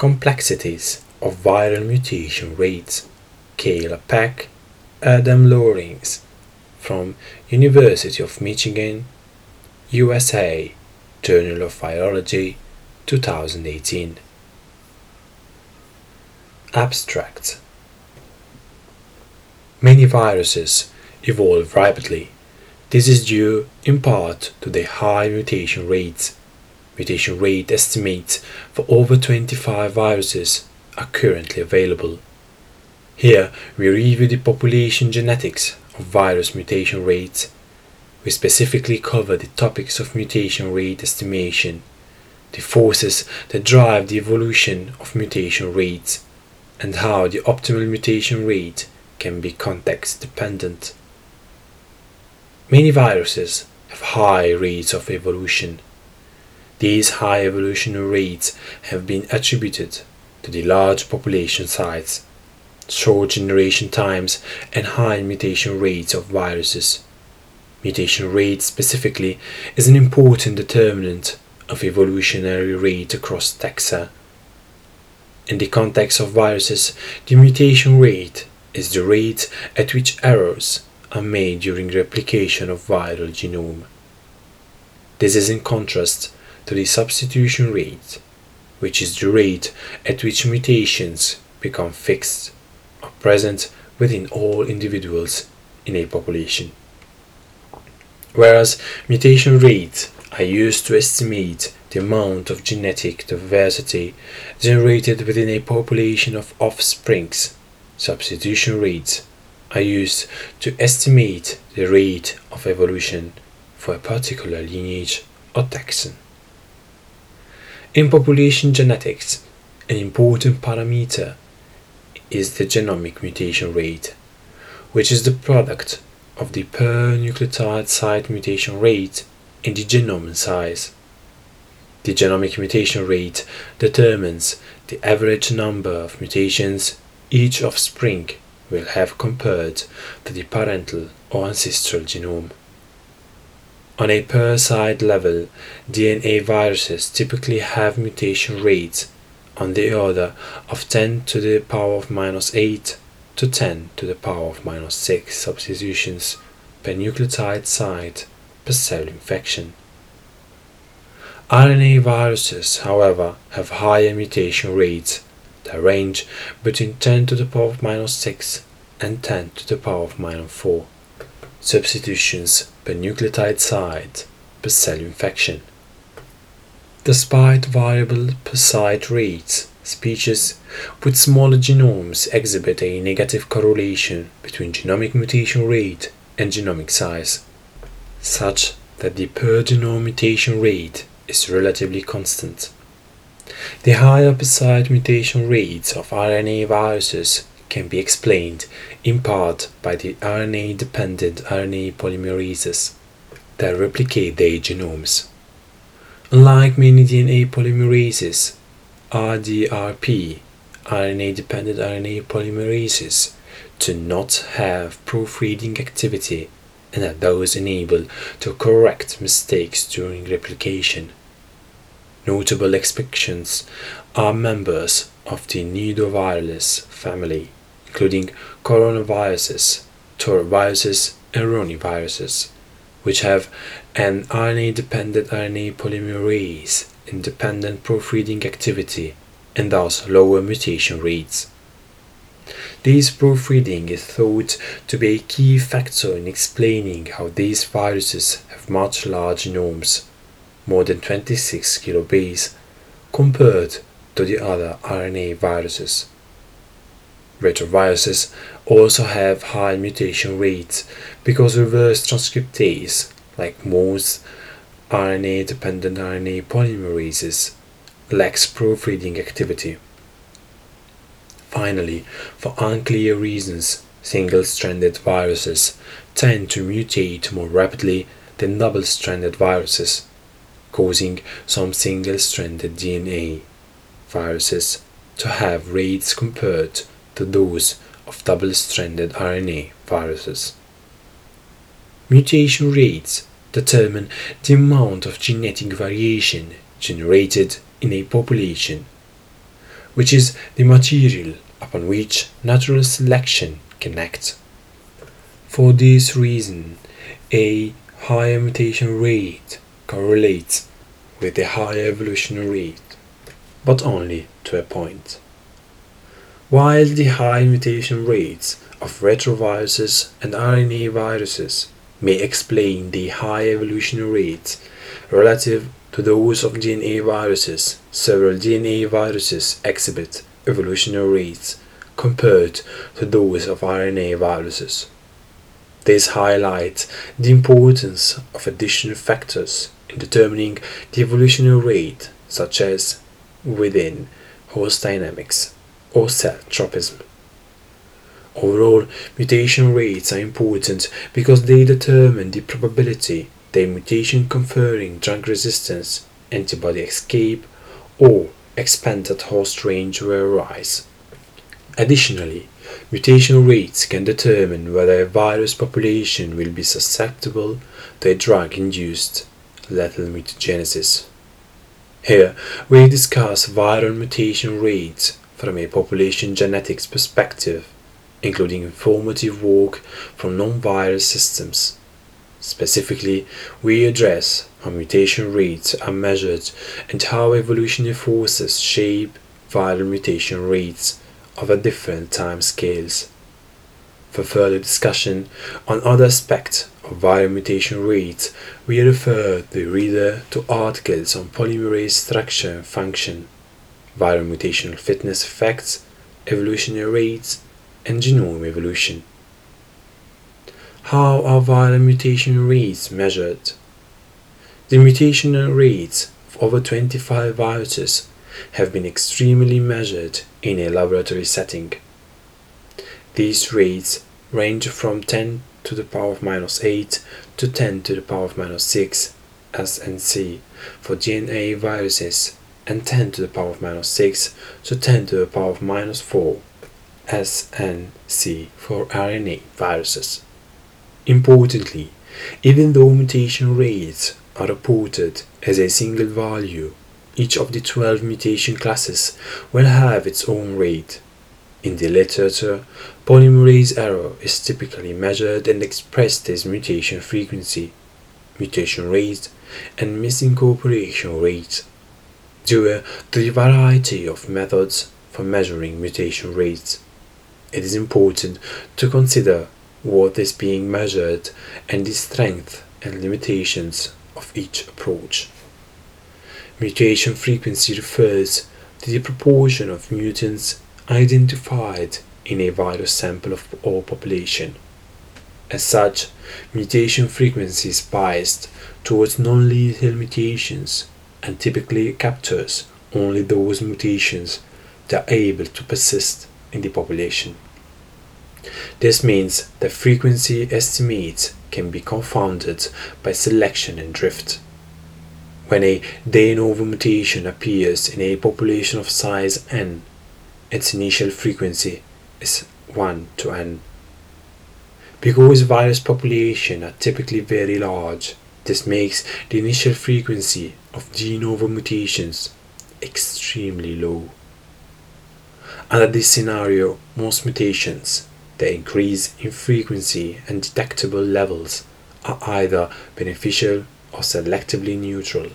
Complexities of Viral Mutation Rates. Kayla Peck, Adam Lorings from University of Michigan, USA, Journal of Virology, 2018. Abstract Many viruses evolve rapidly. This is due in part to their high mutation rates. Mutation rate estimates for over 25 viruses are currently available. Here we review the population genetics of virus mutation rates. We specifically cover the topics of mutation rate estimation, the forces that drive the evolution of mutation rates, and how the optimal mutation rate can be context dependent. Many viruses have high rates of evolution. These high evolutionary rates have been attributed to the large population size, short generation times, and high mutation rates of viruses. Mutation rate specifically is an important determinant of evolutionary rate across taxa. In the context of viruses, the mutation rate is the rate at which errors are made during replication of viral genome. This is in contrast to the substitution rate, which is the rate at which mutations become fixed or present within all individuals in a population. Whereas mutation rates are used to estimate the amount of genetic diversity generated within a population of offsprings, substitution rates are used to estimate the rate of evolution for a particular lineage or taxon. In population genetics, an important parameter is the genomic mutation rate, which is the product of the per nucleotide site mutation rate and the genome size. The genomic mutation rate determines the average number of mutations each offspring will have compared to the parental or ancestral genome. On a per site level, DNA viruses typically have mutation rates on the order of 10 to the power of minus 8 to 10 to the power of minus 6 substitutions per nucleotide site per cell infection. RNA viruses, however, have higher mutation rates that range between 10 to the power of minus 6 and 10 to the power of minus 4 substitutions nucleotide site per cell infection. Despite variable per site rates, species with smaller genomes exhibit a negative correlation between genomic mutation rate and genomic size, such that the per genome mutation rate is relatively constant. The higher per site mutation rates of RNA viruses can be explained in part by the RNA dependent RNA polymerases that replicate their genomes. Unlike many DNA polymerases, RDRP, RNA dependent RNA polymerases, do not have proofreading activity and are thus unable to correct mistakes during replication. Notable exceptions are members of the nidovirales family including coronaviruses, toroviruses, and roniviruses, which have an RNA-dependent RNA polymerase independent proofreading activity and thus lower mutation rates. This proofreading is thought to be a key factor in explaining how these viruses have much larger genomes, more than 26 kilobase, compared to the other RNA viruses. Retroviruses also have high mutation rates because reverse transcriptase, like most RNA dependent RNA polymerases, lacks proofreading activity. Finally, for unclear reasons, single stranded viruses tend to mutate more rapidly than double stranded viruses, causing some single stranded DNA viruses to have rates compared those of double-stranded RNA viruses. Mutation rates determine the amount of genetic variation generated in a population. which is the material upon which natural selection can act. For this reason, a higher mutation rate correlates with a higher evolutionary rate, but only to a point. While the high mutation rates of retroviruses and RNA viruses may explain the high evolutionary rates relative to those of DNA viruses, several DNA viruses exhibit evolutionary rates compared to those of RNA viruses. This highlights the importance of additional factors in determining the evolutionary rate, such as within host dynamics or cell tropism. Overall, mutation rates are important because they determine the probability that mutation conferring drug resistance, antibody escape, or expanded host range will arise. Additionally, mutation rates can determine whether a virus population will be susceptible to a drug-induced lethal mutagenesis. Here, we discuss viral mutation rates from a population genetics perspective, including informative work from non-viral systems. Specifically, we address how mutation rates are measured and how evolutionary forces shape viral mutation rates over different time scales. For further discussion on other aspects of viral mutation rates, we refer the reader to articles on polymerase structure and function, viral mutational fitness effects, evolutionary rates, and genome evolution. How are viral mutation rates measured? The mutational rates of over 25 viruses have been extremely measured in a laboratory setting. These rates range from 10 to the power of minus 8 to 10 to the power of minus 6 SNC for DNA viruses and 10 to the power of minus 6 to 10 to the power of minus 4 SNC for RNA viruses. Importantly, even though mutation rates are reported as a single value, each of the 12 mutation classes will have its own rate. In the literature, polymerase error is typically measured and expressed as mutation frequency, mutation rate, and misincorporation rate. Due to the variety of methods for measuring mutation rates, it is important to consider what is being measured and the strength and limitations of each approach. Mutation frequency refers to the proportion of mutants identified in a virus sample of all population. As such, mutation frequency is biased towards non-lethal mutations and typically captures only those mutations that are able to persist in the population. This means that frequency estimates can be confounded by selection and drift. When a de novo mutation appears in a population of size n, its initial frequency is 1 to n. Because virus populations are typically very large, this makes the initial frequency of de novo mutations extremely low. Under this scenario, most mutations that increase in frequency and detectable levels are either beneficial or selectively neutral.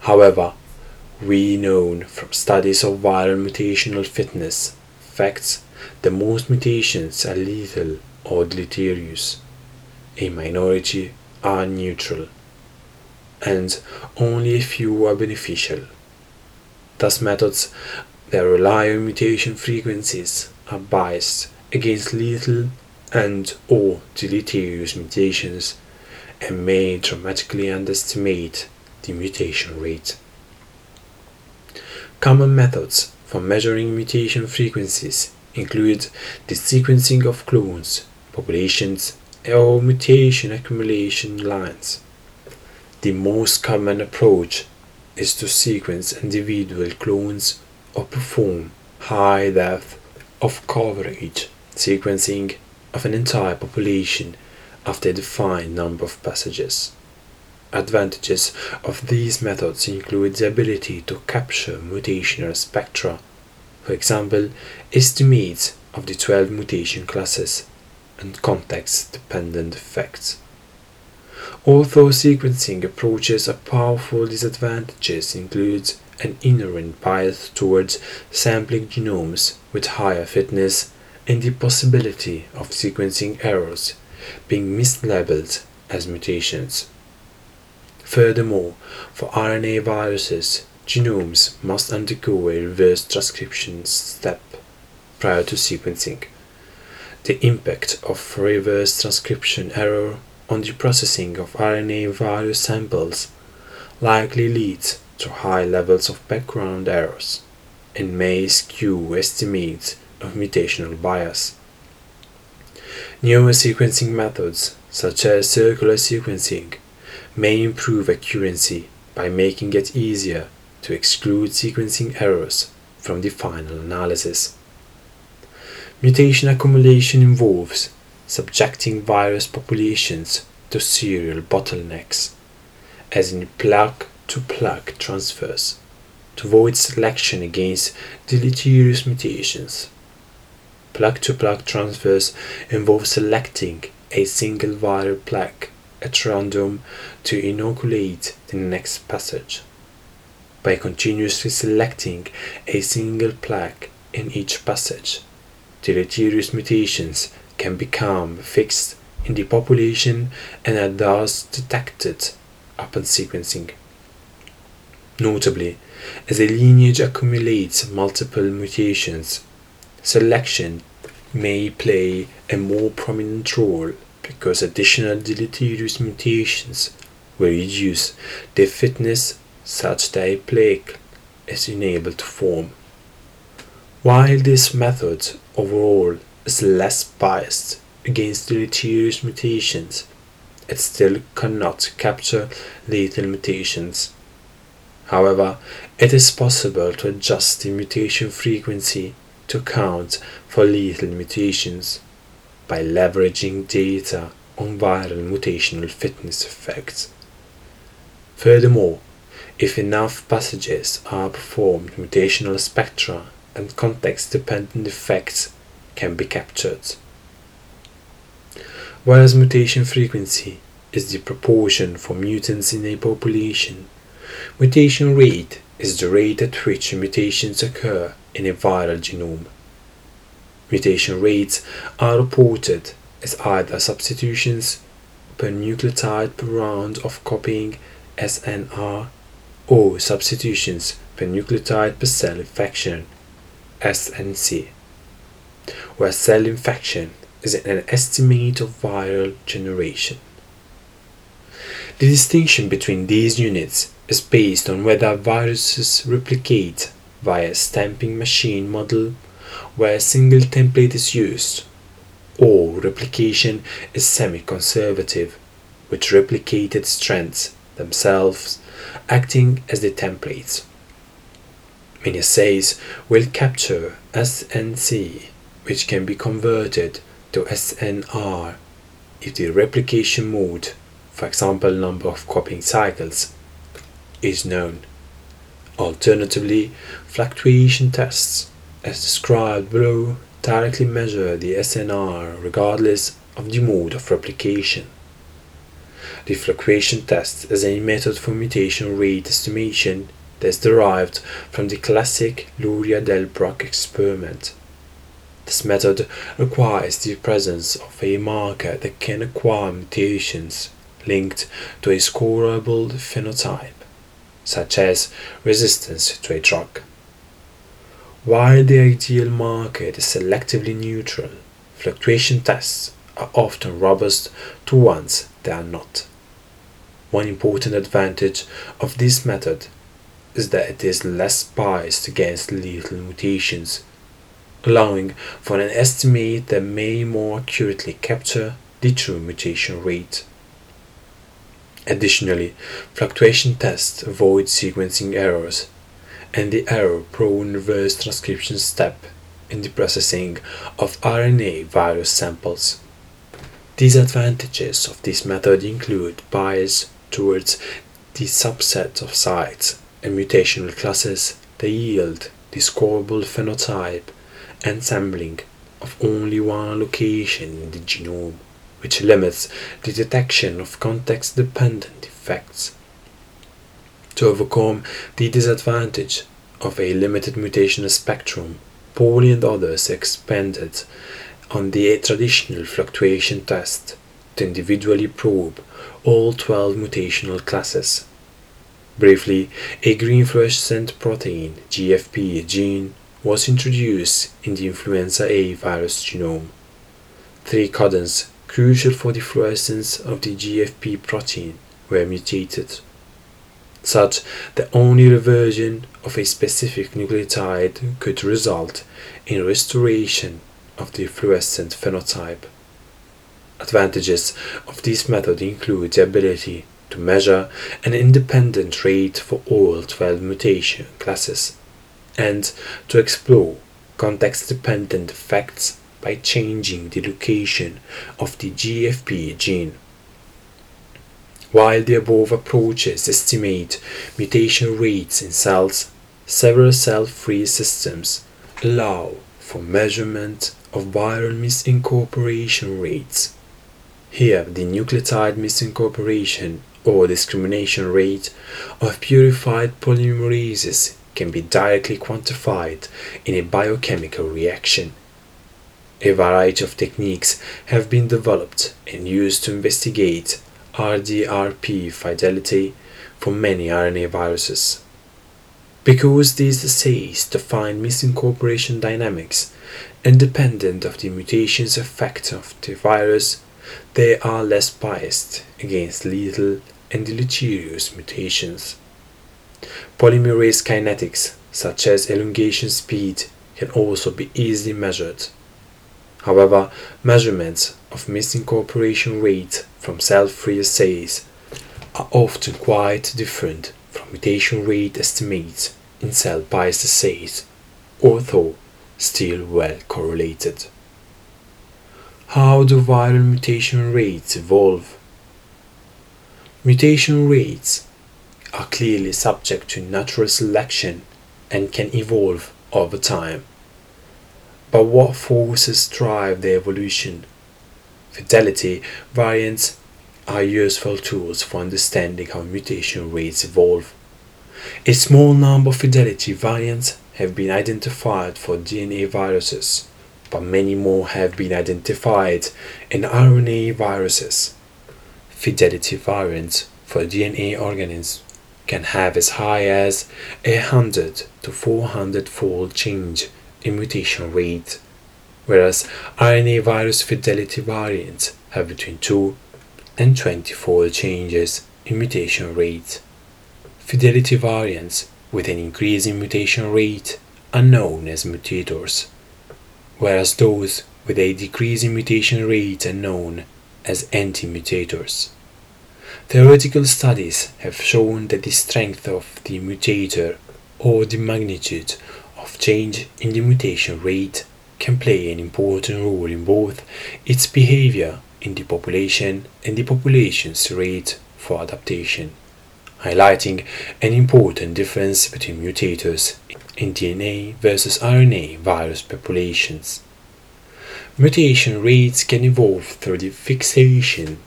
However, we know from studies of viral mutational fitness facts that most mutations are lethal or deleterious. A minority are neutral, and only a few are beneficial. Thus, methods that rely on mutation frequencies are biased against lethal and or deleterious mutations and may dramatically underestimate the mutation rate. Common methods for measuring mutation frequencies include the sequencing of clones, populations, or mutation accumulation lines. The most common approach is to sequence individual clones or perform high depth of coverage sequencing of an entire population after a defined number of passages. Advantages of these methods include the ability to capture mutational spectra, for example, estimates of the 12 mutation classes, and context dependent effects. Although sequencing approaches are powerful, disadvantages include an inherent bias towards sampling genomes with higher fitness and the possibility of sequencing errors being mislabeled as mutations. Furthermore, for RNA viruses, genomes must undergo a reverse transcription step prior to sequencing. The impact of reverse transcription error on the processing of RNA virus samples likely leads to high levels of background errors and may skew estimates of mutational bias. Newer sequencing methods, such as circular sequencing, may improve accuracy by making it easier to exclude sequencing errors from the final analysis. Mutation accumulation involves subjecting virus populations to serial bottlenecks, as in plug to plug transfers, to avoid selection against deleterious mutations. Plug to plug transfers involve selecting a single viral plaque at random to inoculate the next passage. By continuously selecting a single plaque in each passage, deleterious mutations can become fixed in the population and are thus detected upon sequencing. Notably, as a lineage accumulates multiple mutations, selection may play a more prominent role because additional deleterious mutations will reduce their fitness such that a plaque is unable to form. While this method overall is less biased against deleterious mutations, it still cannot capture lethal mutations. However, it is possible to adjust the mutation frequency to account for lethal mutations by leveraging data on viral mutational fitness effects. Furthermore, if enough passages are performed, mutational spectra and context dependent effects can be captured. Whereas mutation frequency is the proportion for mutants in a population, mutation rate is the rate at which mutations occur in a viral genome. Mutation rates are reported as either substitutions per nucleotide per round of copying SNR or substitutions per nucleotide per cell infection SNC, where cell infection is an estimate of viral generation. The distinction between these units is based on whether viruses replicate via stamping machine model where a single template is used, or replication is semi-conservative, with replicated strands themselves acting as the templates. Many assays will capture SNC, which can be converted to SNR if the replication mode, for example number of copying cycles, is known. Alternatively, fluctuation tests as described below, directly measure the SNR regardless of the mode of replication. The fluctuation test is a method for mutation rate estimation that is derived from the classic Luria-Delbruck experiment. This method requires the presence of a marker that can acquire mutations linked to a scorable phenotype, such as resistance to a drug. While the ideal market is selectively neutral, fluctuation tests are often robust to ones that are not. One important advantage of this method is that it is less biased against lethal mutations, allowing for an estimate that may more accurately capture the true mutation rate. Additionally, fluctuation tests avoid sequencing errors and the error-prone reverse transcription step in the processing of RNA virus samples. Disadvantages of this method include bias towards the subset of sites and mutational classes they yield the scoreable phenotype and sampling of only one location in the genome, which limits the detection of context dependent effects. To overcome the disadvantage of a limited mutational spectrum, Pauli and others expanded on the traditional fluctuation test to individually probe all 12 mutational classes. Briefly, a green fluorescent protein, GFP gene, was introduced in the influenza A virus genome. Three codons crucial for the fluorescence of the GFP protein were mutated, such that only reversion of a specific nucleotide could result in restoration of the fluorescent phenotype. Advantages of this method include the ability to measure an independent rate for all 12 mutation classes and to explore context-dependent effects by changing the location of the GFP gene. While the above approaches estimate mutation rates in cells, several cell-free systems allow for measurement of viral misincorporation rates. Here, the nucleotide misincorporation or discrimination rate of purified polymerases can be directly quantified in a biochemical reaction. A variety of techniques have been developed and used to investigate RDRP fidelity for many RNA viruses. Because these assays define misincorporation dynamics independent of the mutation's effect of the virus, they are less biased against lethal and deleterious mutations. Polymerase kinetics, such as elongation speed, can also be easily measured. However, measurements of misincorporation rate from cell-free assays are often quite different from mutation rate estimates in cell-biased assays, although still well correlated. How do viral mutation rates evolve? Mutation rates are clearly subject to natural selection and can evolve over time. But what forces drive their evolution? Fidelity variants are useful tools for understanding how mutation rates evolve. A small number of fidelity variants have been identified for DNA viruses, but many more have been identified in RNA viruses. Fidelity variants for DNA organisms can have as high as a 100 to 400 fold change in mutation rate, whereas RNA virus fidelity variants have between 2 and 20 fold changes in mutation rate. Fidelity variants with an increase in mutation rate are known as mutators, whereas those with a decrease in mutation rate are known as antimutators. Theoretical studies have shown that the strength of the mutator or the magnitude of change in the mutation rate can play an important role in both its behavior in the population and the population's rate for adaptation, highlighting an important difference between mutators in DNA versus RNA virus populations. Mutation rates can evolve through the fixation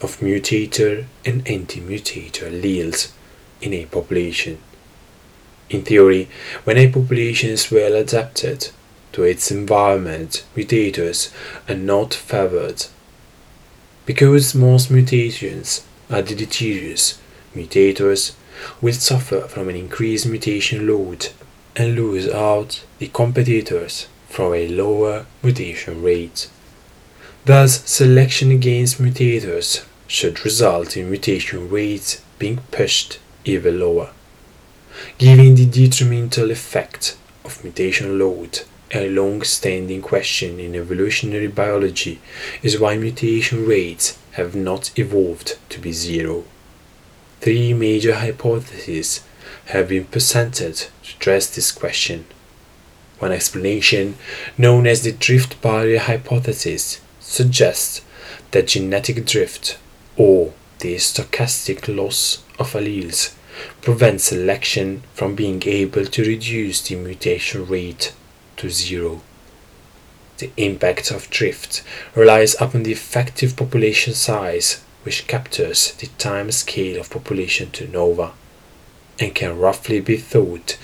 of mutator and anti-mutator alleles in a population. In theory, when a population is well adapted to its environment, mutators are not favored. Because most mutations are deleterious, mutators will suffer from an increased mutation load and lose out the competitors for a lower mutation rate. Thus, selection against mutators should result in mutation rates being pushed even lower. Given the detrimental effect of mutation load, a long-standing question in evolutionary biology is why mutation rates have not evolved to be zero. Three major hypotheses have been presented to address this question. One explanation, known as the drift barrier hypothesis, suggests that genetic drift or the stochastic loss of alleles prevents selection from being able to reduce the mutation rate to zero. The impact of drift relies upon the effective population size, which captures the time scale of population to nova, and can roughly be thought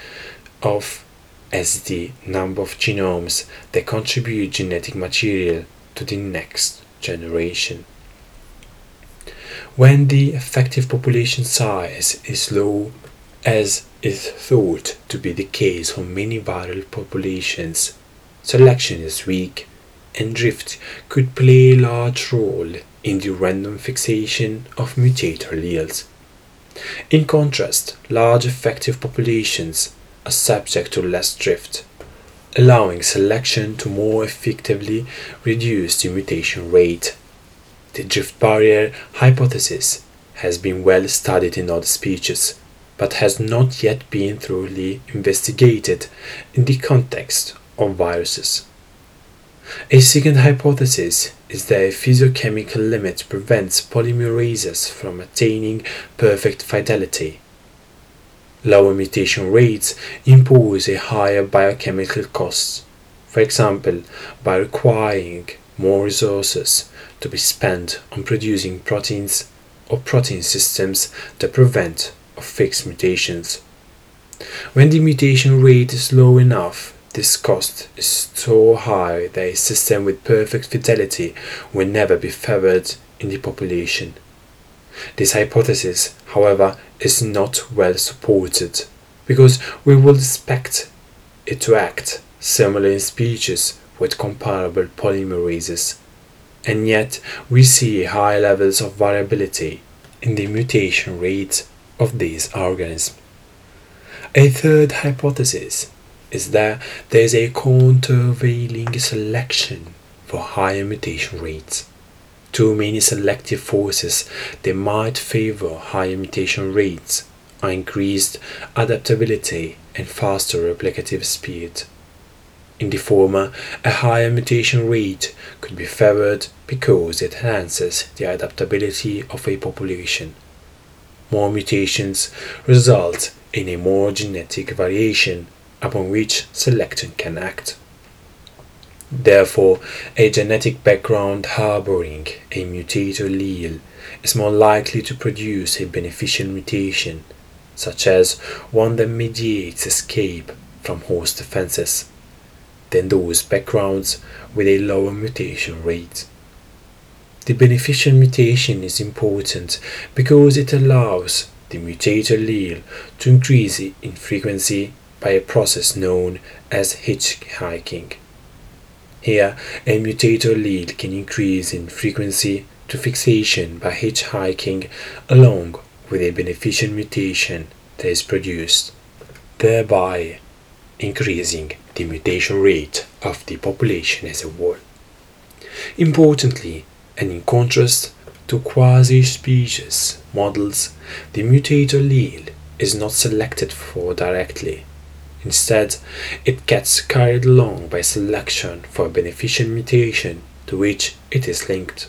of as the number of genomes that contribute genetic material to the next generation. When the effective population size is low, as is thought to be the case for many viral populations, selection is weak, and drift could play a large role in the random fixation of mutator alleles. In contrast, large effective populations are subject to less drift, allowing selection to more effectively reduce the mutation rate. The drift barrier hypothesis has been well studied in other species, but has not yet been thoroughly investigated in the context of viruses. A second hypothesis is that a physiochemical limit prevents polymerases from attaining perfect fidelity. Lower mutation rates impose a higher biochemical cost, for example, by requiring more resources to be spent on producing proteins or protein systems that prevent or fix mutations. When the mutation rate is low enough, this cost is so high that a system with perfect fidelity will never be favored in the population. This hypothesis, however, is not well supported because we would expect it to act similar in species with comparable polymerases, and yet we see high levels of variability in the mutation rates of these organisms. A third hypothesis is that there is a countervailing selection for higher mutation rates. Too many selective forces that might favor higher mutation rates are increased adaptability and faster replicative speed. In the former, a higher mutation rate could be favored because it enhances the adaptability of a population. More mutations result in a more genetic variation upon which selection can act. Therefore, a genetic background harboring a mutator allele is more likely to produce a beneficial mutation, such as one that mediates escape from host defenses, than those backgrounds with a lower mutation rate. The beneficial mutation is important because it allows the mutator allele to increase in frequency by a process known as hitchhiking. Here, a mutator allele can increase in frequency to fixation by hitchhiking along with a beneficial mutation that is produced, thereby increasing the mutation rate of the population as a whole. Importantly, and in contrast to quasi-species models, the mutator allele is not selected for directly Instead, it gets carried along by selection for a beneficial mutation to which it is linked.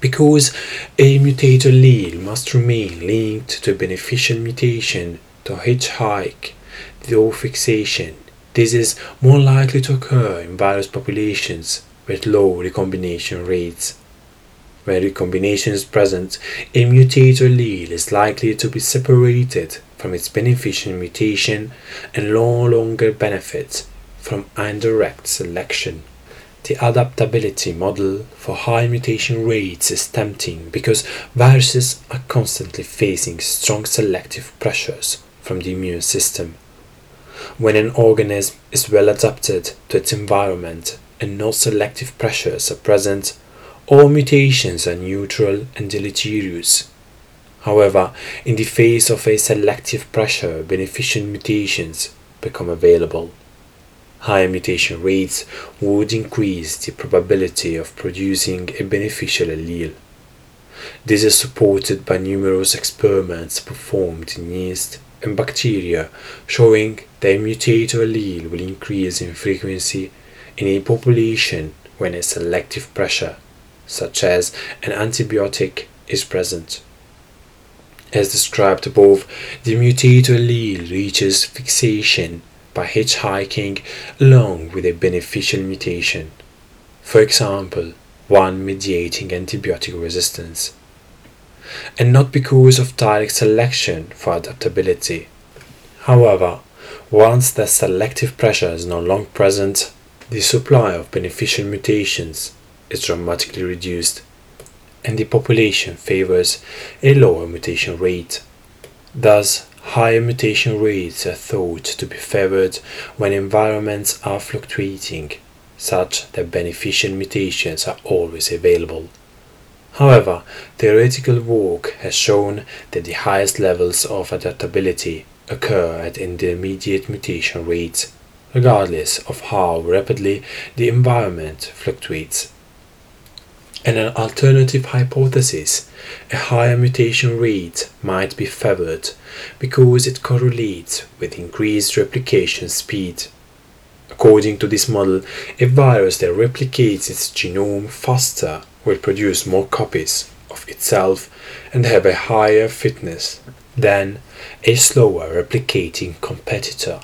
Because a mutator allele must remain linked to a beneficial mutation to hitchhike the fixation, this is more likely to occur in virus populations with low recombination rates. When recombination is present, a mutator allele is likely to be separated from its beneficial mutation and no longer benefits from indirect selection. The adaptability model for high mutation rates is tempting because viruses are constantly facing strong selective pressures from the immune system. When an organism is well adapted to its environment and no selective pressures are present, all mutations are neutral and deleterious. However, in the face of a selective pressure, beneficial mutations become available. Higher mutation rates would increase the probability of producing a beneficial allele. This is supported by numerous experiments performed in yeast and bacteria showing that a mutator allele will increase in frequency in a population when a selective pressure, such as an antibiotic is present. As described above, the mutator allele reaches fixation by hitchhiking along with a beneficial mutation, for example, one mediating antibiotic resistance, and not because of direct selection for adaptability. However, once the selective pressure is no longer present, the supply of beneficial mutations is dramatically reduced, and the population favors a lower mutation rate. Thus, higher mutation rates are thought to be favored when environments are fluctuating, such that beneficial mutations are always available. However, theoretical work has shown that the highest levels of adaptability occur at intermediate mutation rates, regardless of how rapidly the environment fluctuates. In an alternative hypothesis, a higher mutation rate might be favored because it correlates with increased replication speed. According to this model, a virus that replicates its genome faster will produce more copies of itself and have a higher fitness than a slower replicating competitor.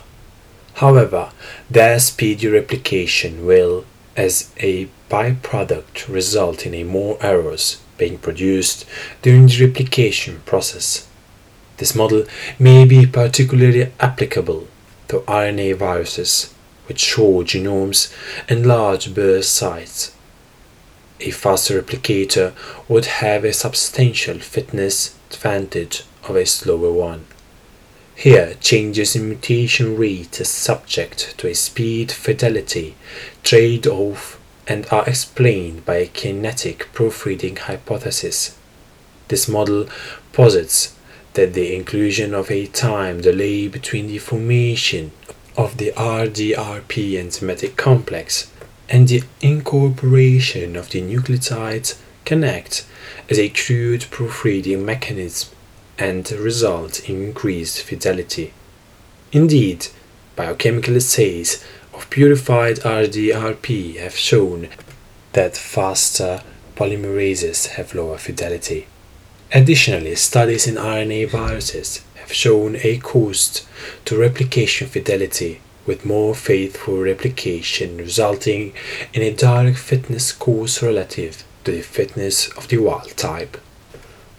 However, their speedy replication will, as a byproduct, result in more errors being produced during the replication process. This model may be particularly applicable to RNA viruses, with short genomes and large burst sites. A faster replicator would have a substantial fitness advantage of a slower one. Here, changes in mutation rate are subject to a speed fidelity trade off and are explained by a kinetic proofreading hypothesis. This model posits that the inclusion of a time delay between the formation of the RDRP enzymatic complex and the incorporation of the nucleotides act as a crude proofreading mechanism and result in increased fidelity. Indeed, biochemical assays of purified RDRP have shown that faster polymerases have lower fidelity. Additionally, studies in RNA viruses have shown a cost to replication fidelity with more faithful replication resulting in a direct fitness cost relative to the fitness of the wild type.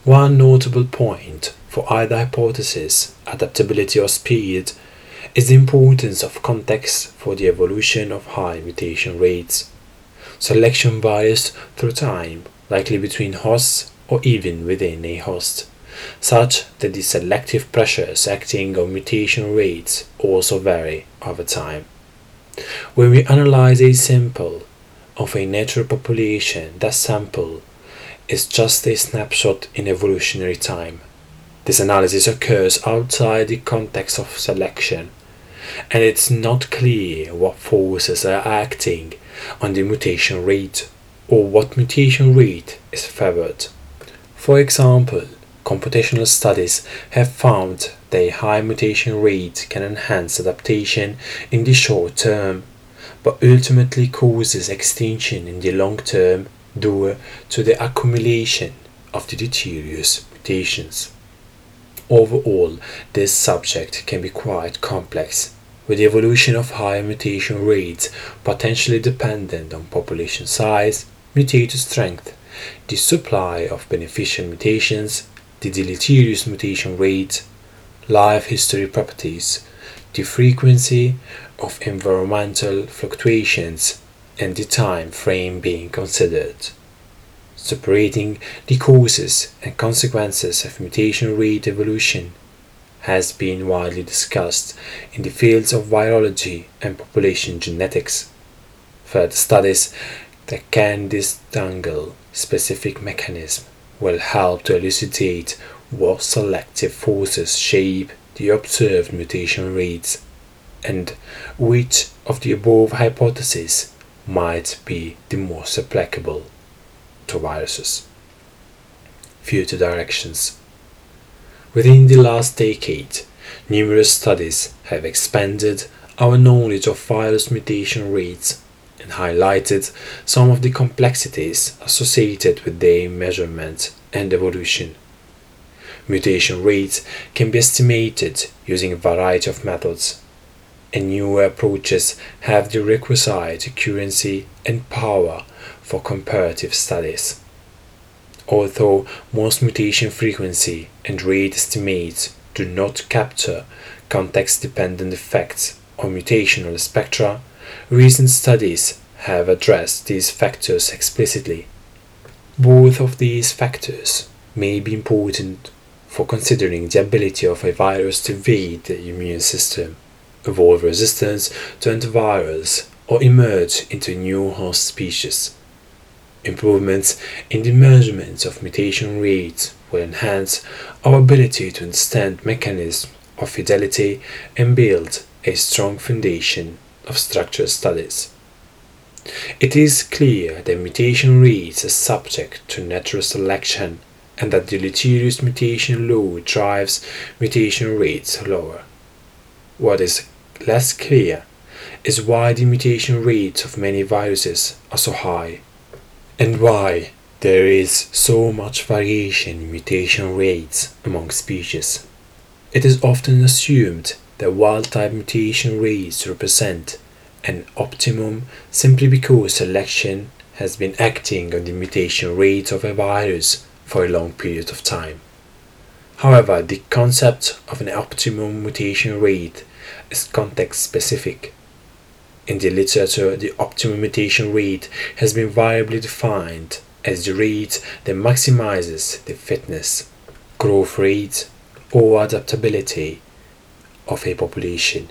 One notable point for either hypothesis, adaptability or speed, is the importance of context for the evolution of high mutation rates. Selection varies through time, likely between hosts or even within a host, such that the selective pressures acting on mutation rates also vary over time. When we analyze a sample of a natural population, that sample is just a snapshot in evolutionary time. This analysis occurs outside the context of selection, and it's not clear what forces are acting on the mutation rate or what mutation rate is favored. For example, computational studies have found that a high mutation rate can enhance adaptation in the short term, but ultimately causes extinction in the long term due to the accumulation of the deleterious mutations. Overall, this subject can be quite complex, with the evolution of higher mutation rates potentially dependent on population size, mutator strength, the supply of beneficial mutations, the deleterious mutation rate, life history properties, the frequency of environmental fluctuations, and the time frame being considered. Separating the causes and consequences of mutation rate evolution has been widely discussed in the fields of virology and population genetics. Further studies that can disentangle specific mechanisms will help to elucidate what selective forces shape the observed mutation rates and which of the above hypotheses might be the most applicable to viruses. Future directions. Within the last decade, numerous studies have expanded our knowledge of virus mutation rates and highlighted some of the complexities associated with their measurement and evolution. Mutation rates can be estimated using a variety of methods, and newer approaches have the requisite accuracy and power for comparative studies. Although most mutation frequency and rate estimates do not capture context dependent effects on mutational spectra, recent studies have addressed these factors explicitly. Both of these factors may be important for considering the ability of a virus to evade the immune system, evolve resistance to antivirals, or emerge into new host species. Improvements in the measurement of mutation rates will enhance our ability to understand mechanisms of fidelity and build a strong foundation of structural studies. It is clear that mutation rates are subject to natural selection and that deleterious mutation load drives mutation rates lower. What is less clear is why the mutation rates of many viruses are so high and why there is so much variation in mutation rates among species. It is often assumed that wild type mutation rates represent an optimum simply because selection has been acting on the mutation rate of a virus for a long period of time. However, the concept of an optimum mutation rate is context specific. In the literature, the optimum mutation rate has been variably defined as the rate that maximizes the fitness, growth rate, or adaptability of a population.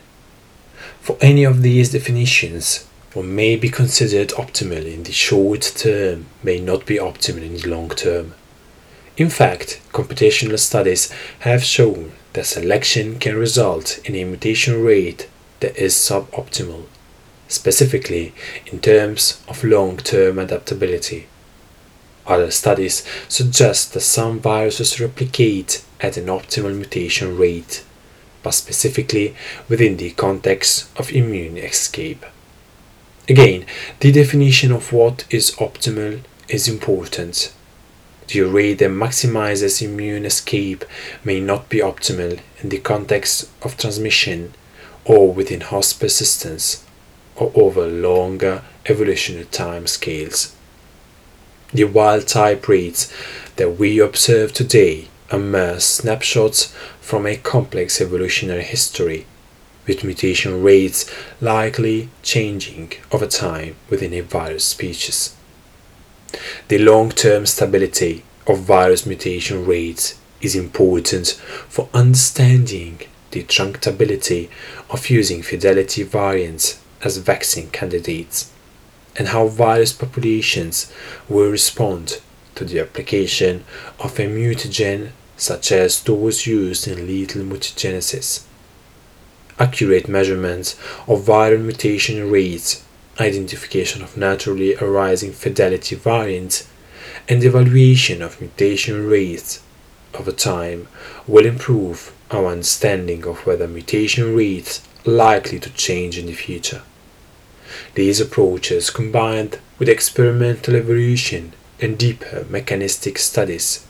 For any of these definitions, what may be considered optimal in the short term may not be optimal in the long term. In fact, computational studies have shown that selection can result in a mutation rate that is suboptimal, specifically in terms of long term adaptability. Other studies suggest that some viruses replicate at an optimal mutation rate, but specifically within the context of immune escape. Again, the definition of what is optimal is important the array that maximizes immune escape may not be optimal in the context of transmission or within host persistence or over longer evolutionary time scales. The wild type rates that we observe today are mere snapshots from a complex evolutionary history, with mutation rates likely changing over time within a virus species. The long-term stability of virus mutation rates is important for understanding the tractability of using fidelity variants as vaccine candidates and how virus populations will respond to the application of a mutagen such as those used in lethal mutagenesis. Accurate measurements of viral mutation rates identification of naturally arising fidelity variants, and evaluation of mutation rates over time will improve our understanding of whether mutation rates likely to change in the future. These approaches, combined with experimental evolution and deeper mechanistic studies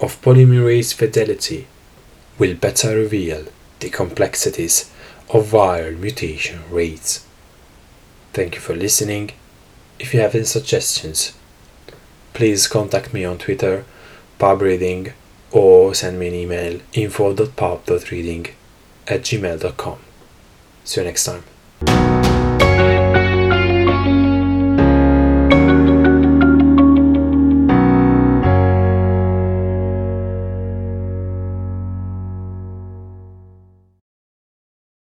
of polymerase fidelity, will better reveal the complexities of viral mutation rates. Thank you for listening. If you have any suggestions, please contact me on Twitter, pubreading, or send me an email info.pub.reading at gmail.com. See you next time.